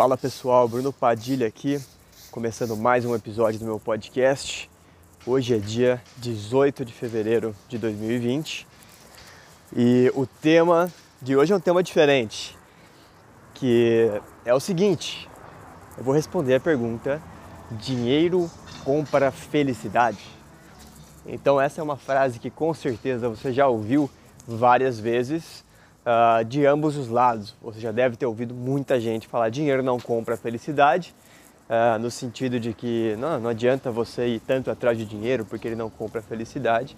Fala pessoal, Bruno Padilha aqui, começando mais um episódio do meu podcast. Hoje é dia 18 de fevereiro de 2020 e o tema de hoje é um tema diferente, que é o seguinte: eu vou responder a pergunta: dinheiro compra felicidade? Então, essa é uma frase que com certeza você já ouviu várias vezes uh, de ambos os lados. Você já deve ter ouvido muita gente falar dinheiro não compra felicidade, uh, no sentido de que não, não adianta você ir tanto atrás de dinheiro porque ele não compra felicidade.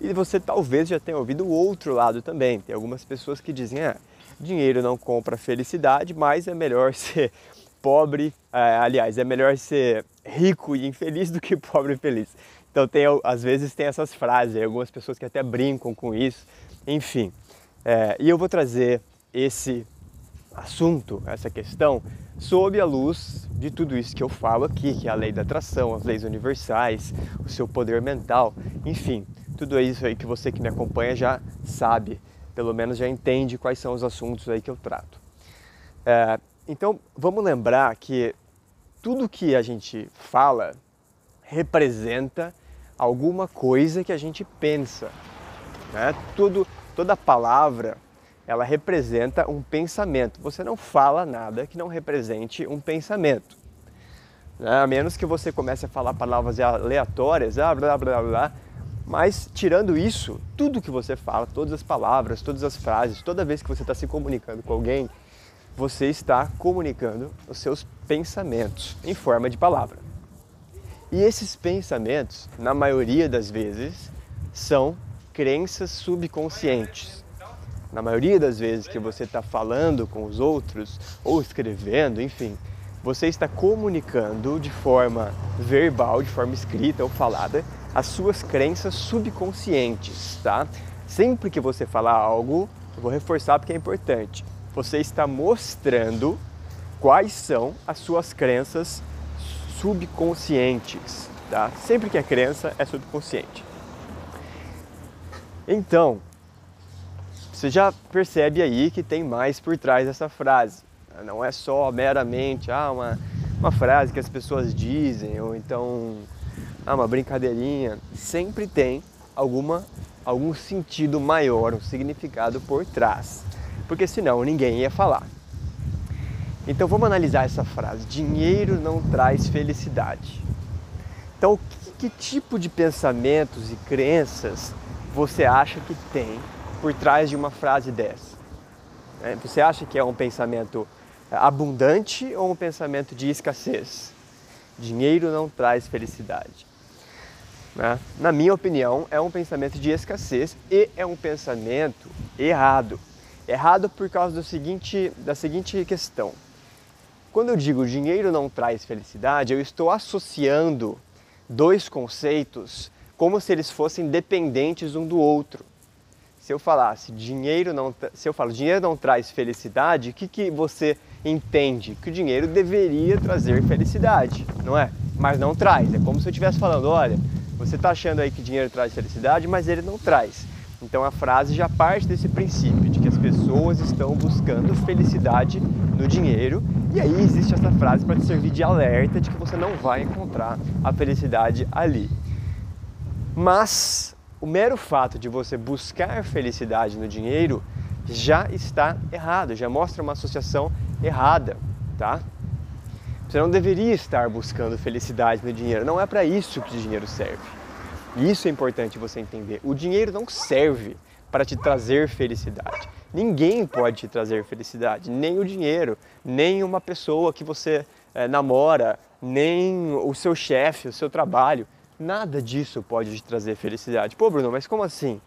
E você talvez já tenha ouvido o outro lado também. Tem algumas pessoas que dizem, ah, dinheiro não compra felicidade, mas é melhor ser pobre, é, aliás, é melhor ser rico e infeliz do que pobre e feliz. Então tem, às vezes tem essas frases, algumas pessoas que até brincam com isso, enfim. É, e eu vou trazer esse assunto, essa questão, sob a luz de tudo isso que eu falo aqui, que é a lei da atração, as leis universais, o seu poder mental, enfim, tudo isso aí que você que me acompanha já sabe, pelo menos já entende quais são os assuntos aí que eu trato. É, então vamos lembrar que tudo que a gente fala representa alguma coisa que a gente pensa. Né? Tudo, toda palavra ela representa um pensamento. Você não fala nada que não represente um pensamento. Né? A menos que você comece a falar palavras aleatórias, ah, blá blá blá. Mas tirando isso, tudo que você fala, todas as palavras, todas as frases, toda vez que você está se comunicando com alguém, você está comunicando os seus pensamentos em forma de palavra. E esses pensamentos, na maioria das vezes, são crenças subconscientes. Na maioria das vezes que você está falando com os outros ou escrevendo, enfim, você está comunicando de forma verbal, de forma escrita ou falada, as suas crenças subconscientes, tá? Sempre que você falar algo, eu vou reforçar porque é importante. Você está mostrando quais são as suas crenças subconscientes, tá? Sempre que é crença é subconsciente. Então, você já percebe aí que tem mais por trás dessa frase. Não é só meramente ah, uma, uma frase que as pessoas dizem ou então ah, uma brincadeirinha. Sempre tem alguma, algum sentido maior, um significado por trás. Porque senão ninguém ia falar. Então vamos analisar essa frase: dinheiro não traz felicidade. Então, que, que tipo de pensamentos e crenças você acha que tem por trás de uma frase dessa? É, você acha que é um pensamento é, abundante ou um pensamento de escassez? Dinheiro não traz felicidade. Né? Na minha opinião, é um pensamento de escassez e é um pensamento errado. Errado por causa do seguinte, da seguinte questão. Quando eu digo dinheiro não traz felicidade, eu estou associando dois conceitos como se eles fossem dependentes um do outro. Se eu falasse dinheiro não, se eu falo dinheiro não traz felicidade, o que, que você entende? Que o dinheiro deveria trazer felicidade, não é? Mas não traz. É como se eu estivesse falando, olha, você está achando aí que dinheiro traz felicidade, mas ele não traz. Então a frase já parte desse princípio de que as pessoas estão buscando felicidade no dinheiro e aí existe essa frase para te servir de alerta de que você não vai encontrar a felicidade ali. Mas o mero fato de você buscar felicidade no dinheiro já está errado, já mostra uma associação errada, tá? Você não deveria estar buscando felicidade no dinheiro, não é para isso que o dinheiro serve. Isso é importante você entender. O dinheiro não serve para te trazer felicidade. Ninguém pode te trazer felicidade, nem o dinheiro, nem uma pessoa que você é, namora, nem o seu chefe, o seu trabalho. Nada disso pode te trazer felicidade. Pô, Bruno, mas como assim?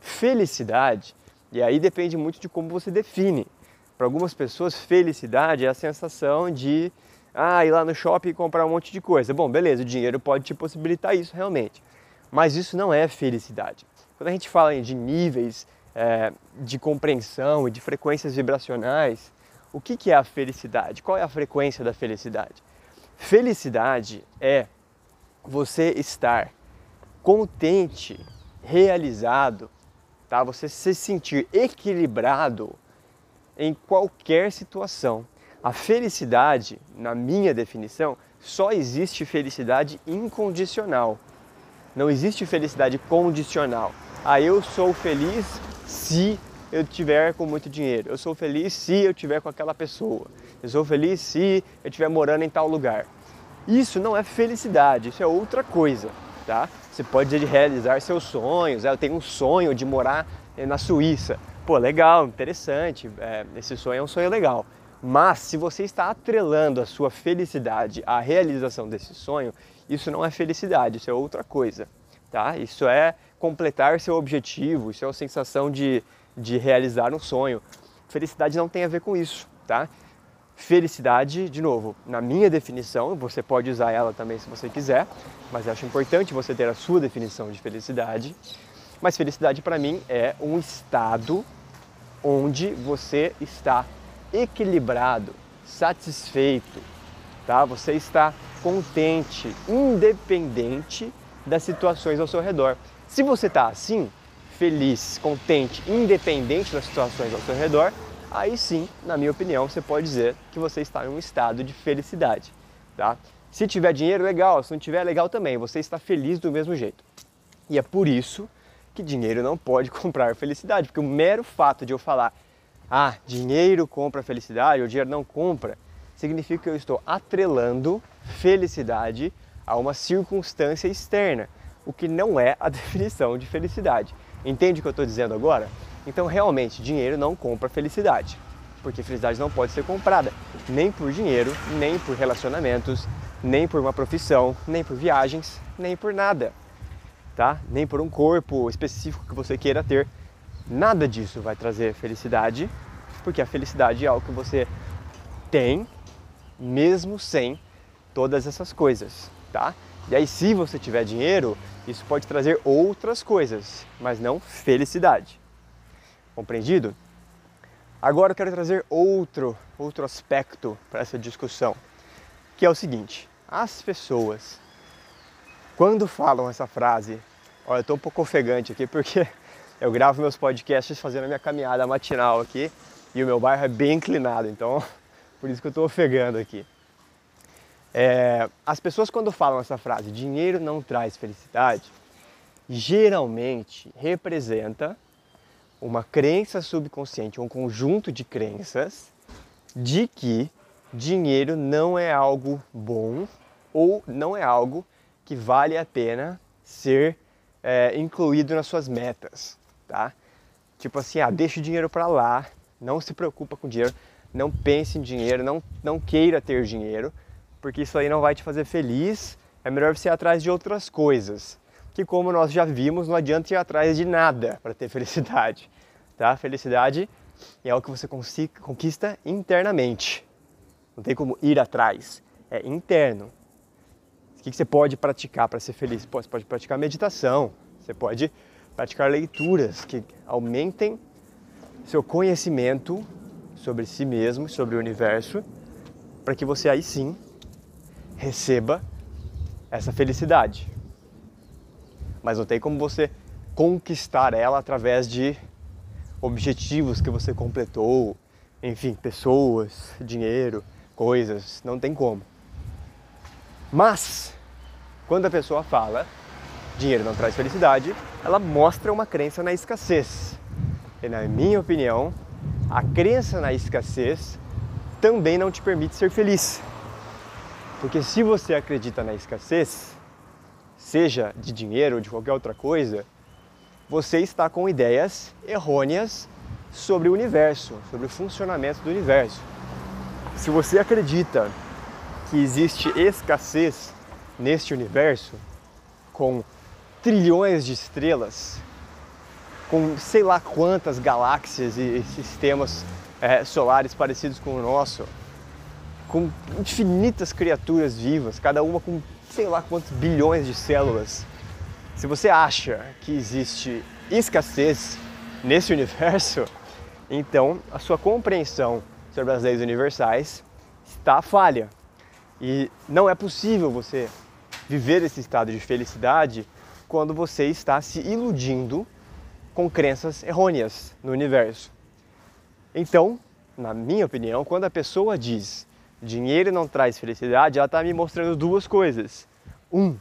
Felicidade, e aí depende muito de como você define. Para algumas pessoas, felicidade é a sensação de ah, ir lá no shopping e comprar um monte de coisa. Bom, beleza, o dinheiro pode te possibilitar isso realmente. Mas isso não é felicidade. Quando a gente fala de níveis é, de compreensão e de frequências vibracionais, o que, que é a felicidade? Qual é a frequência da felicidade? Felicidade é você estar contente, realizado, tá? Você se sentir equilibrado em qualquer situação, A felicidade, na minha definição, só existe felicidade incondicional. Não existe felicidade condicional. Ah, eu sou feliz se eu tiver com muito dinheiro. Eu sou feliz se eu tiver com aquela pessoa. Eu sou feliz se eu estiver morando em tal lugar. Isso não é felicidade, isso é outra coisa, tá? Você pode realizar seus sonhos. Eu tenho um sonho de morar eh, na Suíça. Pô, legal, interessante. É, esse sonho é um sonho legal. Mas se você está atrelando a sua felicidade à realização desse sonho, isso não é felicidade, isso é outra coisa, tá? Isso é completar seu objetivo, isso é a sensação de, de realizar um sonho. Felicidade não tem a ver com isso, tá? Felicidade, de novo, na minha definição, você pode usar ela também se você quiser, mas acho importante você ter a sua definição de felicidade. Mas felicidade para mim é um estado onde você está equilibrado, satisfeito, tá? Você está contente, independente das situações ao seu redor. Se você está assim, feliz, contente, independente das situações ao seu redor, aí sim, na minha opinião, você pode dizer que você está em um estado de felicidade, tá? Se tiver dinheiro, legal. Se não tiver, legal também. Você está feliz do mesmo jeito. E é por isso que dinheiro não pode comprar felicidade, porque o mero fato de eu falar ah, dinheiro compra felicidade ou dinheiro não compra, significa que eu estou atrelando felicidade a uma circunstância externa, o que não é a definição de felicidade. Entende o que eu estou dizendo agora? Então, realmente, dinheiro não compra felicidade, porque felicidade não pode ser comprada, nem por dinheiro, nem por relacionamentos, nem por uma profissão, nem por viagens, nem por nada, tá? Nem por um corpo específico que você queira ter. Nada disso vai trazer felicidade, porque a felicidade é algo que você tem mesmo sem todas essas coisas, tá? E aí, se você tiver dinheiro, isso pode trazer outras coisas, mas não felicidade. Compreendido? Agora eu quero trazer outro, outro aspecto para essa discussão, que é o seguinte: as pessoas, quando falam essa frase, olha, eu estou um pouco ofegante aqui porque eu gravo meus podcasts fazendo a minha caminhada matinal aqui e o meu bairro é bem inclinado, então por isso que eu estou ofegando aqui. É, as pessoas quando falam essa frase, dinheiro não traz felicidade, geralmente representa uma crença subconsciente, um conjunto de crenças de que dinheiro não é algo bom ou não é algo que vale a pena ser é, incluído nas suas metas tá? Tipo assim, ah, deixa o dinheiro para lá, não se preocupa com dinheiro, não pense em dinheiro, não, não queira ter dinheiro, porque isso aí não vai te fazer feliz. É melhor você ir atrás de outras coisas, que como nós já vimos, não adianta ir atrás de nada para ter felicidade, tá? Felicidade é algo que você conquista internamente. Não tem como ir atrás, é interno. O que você pode praticar para ser feliz? Você pode praticar meditação, você pode praticar leituras que aumentem seu conhecimento sobre si mesmo, sobre o universo, para que você aí sim receba essa felicidade. Mas não tem como você conquistar ela através de objetivos que você completou, enfim, pessoas, dinheiro, coisas, não tem como. Mas quando a pessoa fala dinheiro não traz felicidade, ela mostra uma crença na escassez. E na minha opinião, a crença na escassez também não te permite ser feliz. Porque se você acredita na escassez, seja de dinheiro ou de qualquer outra coisa, você está com ideias errôneas sobre o universo, sobre o funcionamento do universo. Se você acredita que existe escassez neste universo, com trilhões de estrelas, com sei lá quantas galáxias e sistemas é, solares parecidos com o nosso, com infinitas criaturas vivas, cada uma com sei lá quantos bilhões de células. Se você acha que existe escassez nesse universo, então a sua compreensão sobre as leis universais está falha. E não é possível você viver esse estado de felicidade quando você está se iludindo com crenças errôneas no universo. Então, na minha opinião, quando a pessoa diz dinheiro não traz felicidade, ela está me mostrando duas coisas. Um,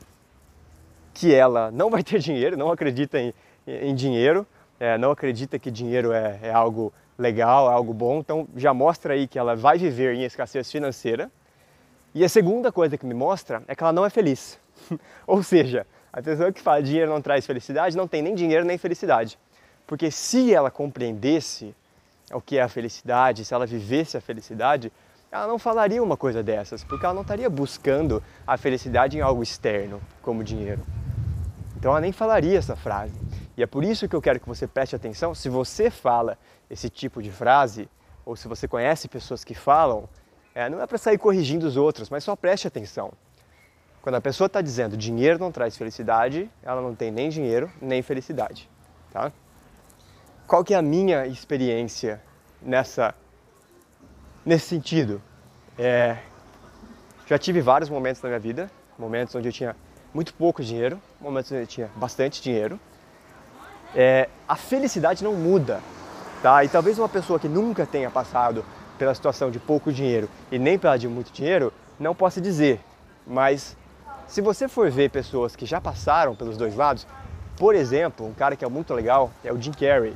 que ela não vai ter dinheiro, não acredita em, em dinheiro, é, não acredita que dinheiro é, é algo legal, é algo bom, então já mostra aí que ela vai viver em escassez financeira. E a segunda coisa que me mostra é que ela não é feliz. Ou seja, a pessoa que fala dinheiro não traz felicidade não tem nem dinheiro nem felicidade. Porque se ela compreendesse o que é a felicidade, se ela vivesse a felicidade, ela não falaria uma coisa dessas, porque ela não estaria buscando a felicidade em algo externo, como dinheiro. Então ela nem falaria essa frase. E é por isso que eu quero que você preste atenção. Se você fala esse tipo de frase, ou se você conhece pessoas que falam, é, não é para sair corrigindo os outros, mas só preste atenção. Quando a pessoa está dizendo dinheiro não traz felicidade, ela não tem nem dinheiro nem felicidade. Tá? Qual que é a minha experiência nessa nesse sentido. É, já tive vários momentos na minha vida, momentos onde eu tinha muito pouco dinheiro, momentos onde eu tinha bastante dinheiro. É, a felicidade não muda, tá? E talvez uma pessoa que nunca tenha passado pela situação de pouco dinheiro e nem pela de muito dinheiro não possa dizer. Mas se você for ver pessoas que já passaram pelos dois lados, por exemplo, um cara que é muito legal é o Jim Carrey.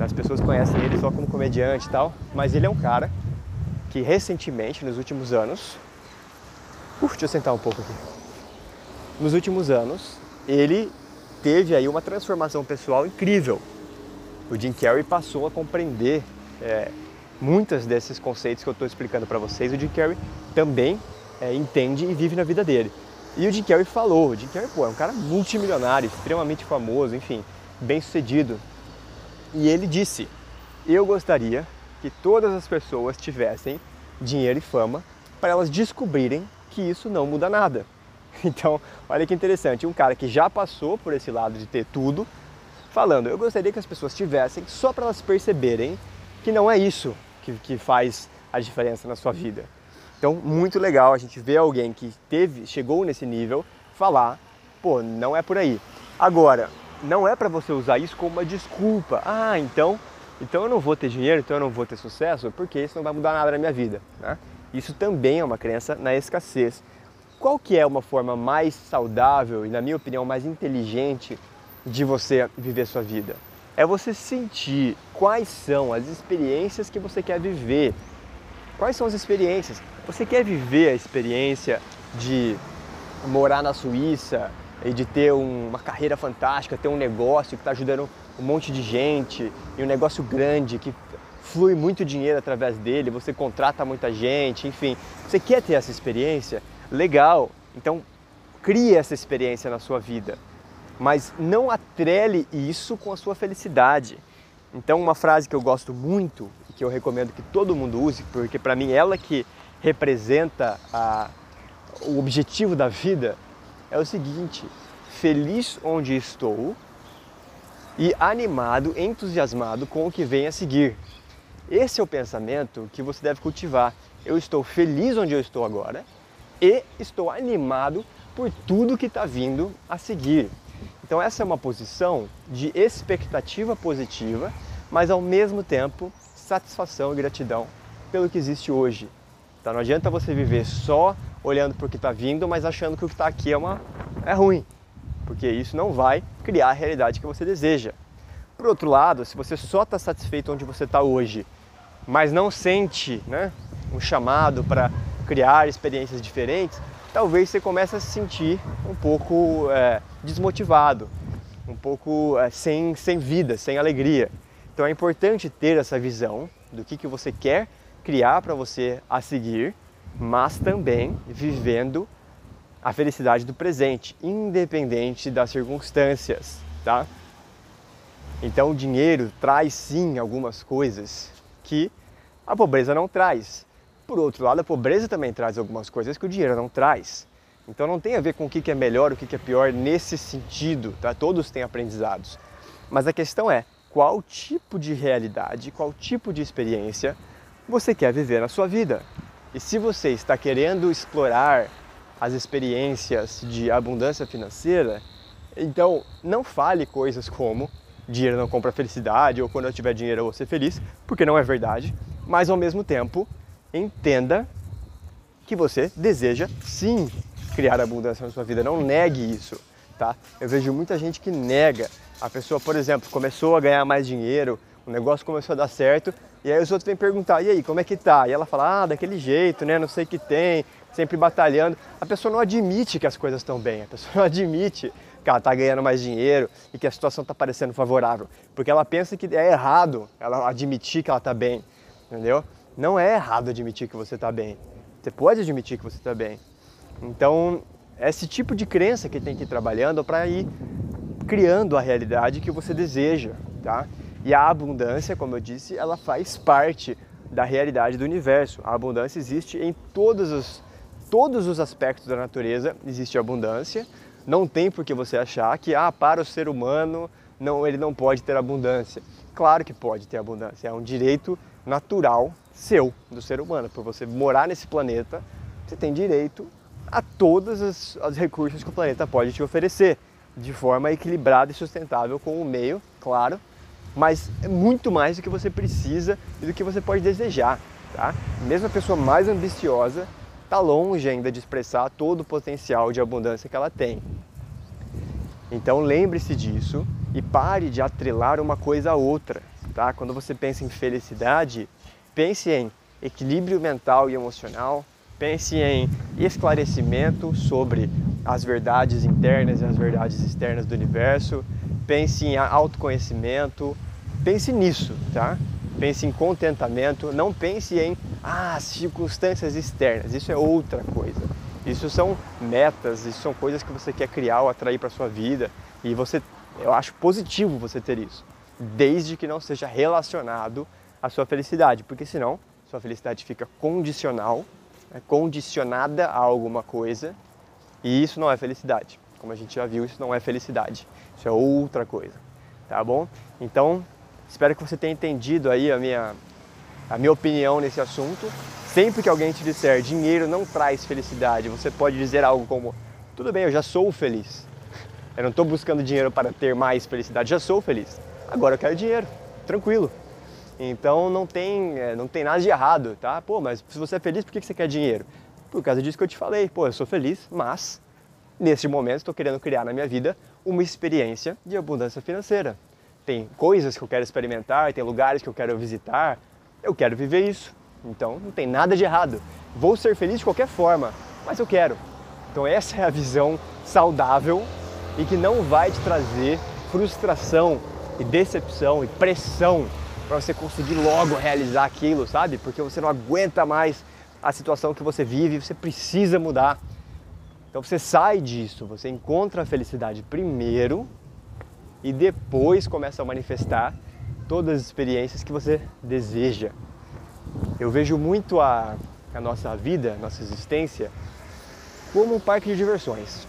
As pessoas conhecem ele só como comediante e tal, mas ele é um cara que recentemente, nos últimos anos, uf, deixa eu sentar um pouco aqui. Nos últimos anos, ele teve aí uma transformação pessoal incrível. O Jim Carrey passou a compreender é, desses conceitos que eu estou explicando para vocês. O Jim Carrey também é, entende e vive na vida dele. E o Jim Carrey falou, o Jim Carrey pô, é um cara multimilionário, extremamente famoso, enfim, bem sucedido. E ele disse, eu gostaria que todas as pessoas tivessem dinheiro e fama para elas descobrirem que isso não muda nada. Então, olha que interessante, um cara que já passou por esse lado de ter tudo, falando, eu gostaria que as pessoas tivessem só para elas perceberem que não é isso que, que faz a diferença na sua vida. Então, muito legal a gente ver alguém que teve, chegou nesse nível, falar, pô, não é por aí. Agora, não é para você usar isso como uma desculpa. Ah, então então eu não vou ter dinheiro, então eu não vou ter sucesso, porque isso não vai mudar nada na minha vida. Né? Isso também é uma crença na escassez. Qual que é uma forma mais saudável e, na minha opinião, mais inteligente de você viver sua vida? É você sentir quais são as experiências que você quer viver. Quais são as experiências? Você quer viver a experiência de morar na Suíça e de ter uma carreira fantástica, ter um negócio que está ajudando um monte de gente e um negócio grande que flui muito dinheiro através dele, você contrata muita gente, enfim. Você quer ter essa experiência? Legal. Então, crie essa experiência na sua vida. Mas não atrele isso com a sua felicidade. Então, uma frase que eu gosto muito e que eu recomendo que todo mundo use, porque para mim ela que representa a, o objetivo da vida, é o seguinte: feliz onde estou, e animado, entusiasmado com o que vem a seguir. Esse é o pensamento que você deve cultivar. Eu estou feliz onde eu estou agora e estou animado por tudo que está vindo a seguir. Então, essa é uma posição de expectativa positiva, mas ao mesmo tempo satisfação e gratidão pelo que existe hoje. Então, não adianta você viver só olhando para o que está vindo, mas achando que o que está aqui é, uma, é ruim porque isso não vai criar a realidade que você deseja. Por outro lado, se você só está satisfeito onde você está hoje, mas não sente né, um chamado para criar experiências diferentes, talvez você comece a se sentir um pouco é, desmotivado, um pouco é, sem, sem vida, sem alegria. Então é importante ter essa visão do que, que você quer criar para você a seguir, mas também vivendo a felicidade do presente, independente das circunstâncias, tá? Então o dinheiro traz sim algumas coisas que a pobreza não traz. Por outro lado, a pobreza também traz algumas coisas que o dinheiro não traz. Então não tem a ver com o que é melhor, o que é pior nesse sentido, tá? Todos têm aprendizados. Mas a questão é qual tipo de realidade, qual tipo de experiência você quer viver na sua vida. E se você está querendo explorar as experiências de abundância financeira, então não fale coisas como dinheiro não compra felicidade ou quando eu tiver dinheiro eu vou ser feliz, porque não é verdade. mas ao mesmo tempo entenda que você deseja sim criar abundância na sua vida, não negue isso, tá? Eu vejo muita gente que nega. A pessoa, por exemplo, começou a ganhar mais dinheiro, o negócio começou a dar certo, e aí os outros vêm perguntar: "E aí, como é que tá?" E ela fala: "Ah, daquele jeito, né? Não sei o que tem, sempre batalhando". A pessoa não admite que as coisas estão bem, a pessoa não admite que ela está ganhando mais dinheiro e que a situação está parecendo favorável, porque ela pensa que é errado ela admitir que ela está bem, entendeu? Não é errado admitir que você está bem. Você pode admitir que você está bem. Então, esse tipo de crença que tem que ir trabalhando para ir criando a realidade que você deseja, tá? E a abundância, como eu disse, ela faz parte da realidade do universo. A abundância existe em todos os, todos os aspectos da natureza, existe abundância, não tem por que você achar que ah, para o ser humano não, ele não pode ter abundância. Claro que pode ter abundância, é um direito natural seu, do ser humano. Por você morar nesse planeta, você tem direito a todos os, os recursos que o planeta pode te oferecer, de forma equilibrada e sustentável com o meio, claro, mas é muito mais do que você precisa e do que você pode desejar. Tá? Mesmo a pessoa mais ambiciosa está longe ainda de expressar todo o potencial de abundância que ela tem. Então lembre-se disso e pare de atrelar uma coisa a outra. Tá? Quando você pensa em felicidade, pense em equilíbrio mental e emocional, pense em esclarecimento sobre as verdades internas e as verdades externas do universo, pense em autoconhecimento, pense nisso, tá? Pense em contentamento, não pense em ah, circunstâncias externas, isso é outra coisa. Isso são metas, isso são coisas que você quer criar ou atrair para sua vida e você, eu acho positivo você ter isso, desde que não seja relacionado à sua felicidade, porque senão sua felicidade fica condicional, é condicionada a alguma coisa e isso não é felicidade. Como a gente já viu, isso não é felicidade, isso é outra coisa, tá bom? Então, espero que você tenha entendido aí a minha a minha opinião nesse assunto. Sempre que alguém te disser dinheiro não traz felicidade, você pode dizer algo como: tudo bem, eu já sou feliz. Eu não estou buscando dinheiro para ter mais felicidade, já sou feliz. Agora eu quero dinheiro, tranquilo. Então não tem, é, não tem nada de errado, tá? Pô, mas se você é feliz, por que você quer dinheiro? Por causa disso que eu te falei. Pô, eu sou feliz, mas nesse momento estou querendo criar na minha vida uma experiência de abundância financeira. Tem coisas que eu quero experimentar, tem lugares que eu quero visitar, eu quero viver isso. Então não tem nada de errado. Vou ser feliz de qualquer forma, mas eu quero. Então essa é a visão saudável e que não vai te trazer frustração e decepção e pressão para você conseguir logo realizar aquilo, sabe? Porque você não aguenta mais a situação que você vive, você precisa mudar. Então você sai disso, você encontra a felicidade primeiro e depois começa a manifestar todas as experiências que você deseja. Eu vejo muito a, a nossa vida, a nossa existência, como um parque de diversões.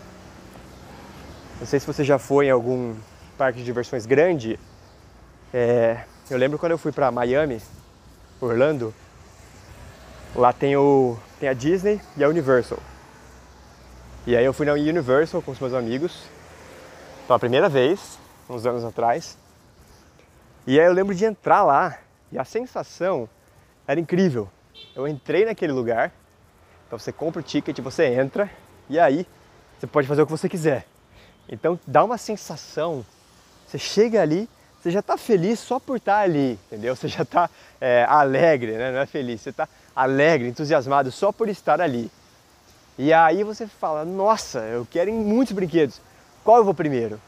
Não sei se você já foi em algum parque de diversões grande. É, eu lembro quando eu fui para Miami, Orlando, lá tem, o, tem a Disney e a Universal. E aí eu fui na Universal com os meus amigos pela primeira vez, uns anos atrás. E aí eu lembro de entrar lá e a sensação era incrível. Eu entrei naquele lugar, então você compra o ticket, você entra e aí você pode fazer o que você quiser. Então dá uma sensação, você chega ali, você já está feliz só por estar tá ali, entendeu? Você já está é, alegre, né? não é feliz, você está alegre, entusiasmado só por estar ali. E aí você fala, nossa, eu quero muitos brinquedos. Qual eu vou primeiro?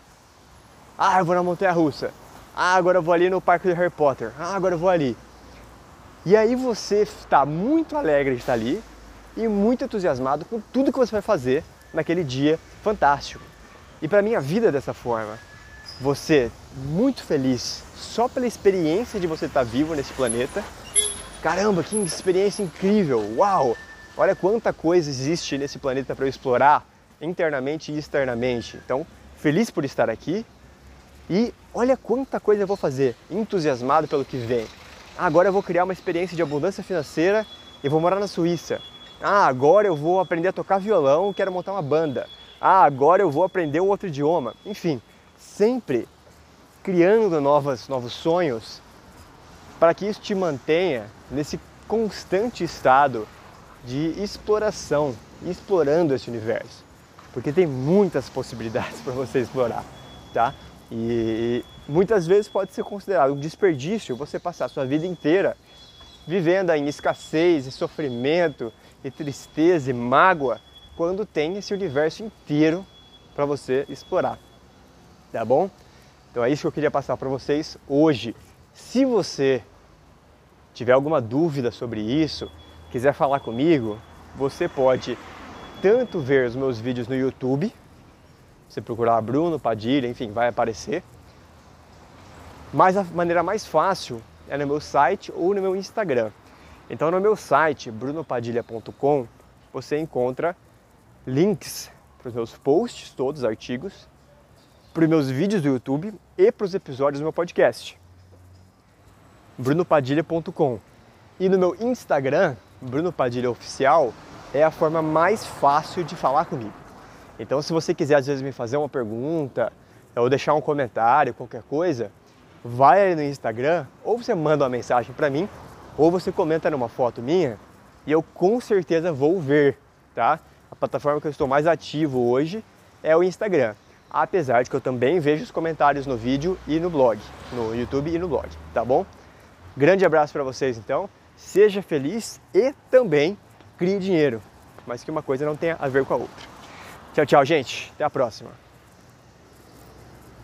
Ah, eu vou na montanha russa. Ah, agora eu vou ali no parque do Harry Potter. Ah, agora eu vou ali. E aí você está muito alegre de estar ali e muito entusiasmado com tudo que você vai fazer naquele dia fantástico. E para mim a vida é dessa forma. Você muito feliz só pela experiência de você estar vivo nesse planeta. Caramba, que experiência incrível! Uau! Olha quanta coisa existe nesse planeta para eu explorar internamente e externamente. Então, feliz por estar aqui, e olha quanta coisa eu vou fazer, entusiasmado pelo que vem. Agora eu vou criar uma experiência de abundância financeira e vou morar na Suíça. Ah, agora eu vou aprender a tocar violão, quero montar uma banda. Ah, agora eu vou aprender um outro idioma. Enfim, sempre criando novas, novos sonhos para que isso te mantenha nesse constante estado de exploração, explorando esse universo, porque tem muitas possibilidades para você explorar, tá? E muitas vezes pode ser considerado um desperdício você passar sua vida inteira vivendo em escassez, e sofrimento, e tristeza e mágoa, quando tem esse universo inteiro para você explorar. Tá bom? Então é isso que eu queria passar para vocês hoje. Se você tiver alguma dúvida sobre isso, quiser falar comigo, você pode tanto ver os meus vídeos no YouTube, você procurar Bruno Padilha, enfim, vai aparecer. Mas a maneira mais fácil é no meu site ou no meu Instagram. Então no meu site, brunopadilha.com, você encontra links para os meus posts, todos os artigos, para os meus vídeos do YouTube e para os episódios do meu podcast. brunopadilha.com. E no meu Instagram, Bruno Padilha Oficial, é a forma mais fácil de falar comigo. Então, se você quiser às vezes me fazer uma pergunta ou deixar um comentário, qualquer coisa, vai aí no Instagram ou você manda uma mensagem para mim ou você comenta numa foto minha e eu com certeza vou ver, tá? A plataforma que eu estou mais ativo hoje é o Instagram, apesar de que eu também vejo os comentários no vídeo e no blog, no YouTube e no blog, tá bom? Grande abraço para vocês então, seja feliz e também crie dinheiro, mas que uma coisa não tenha a ver com a outra. Tchau, tchau, gente. Até a próxima.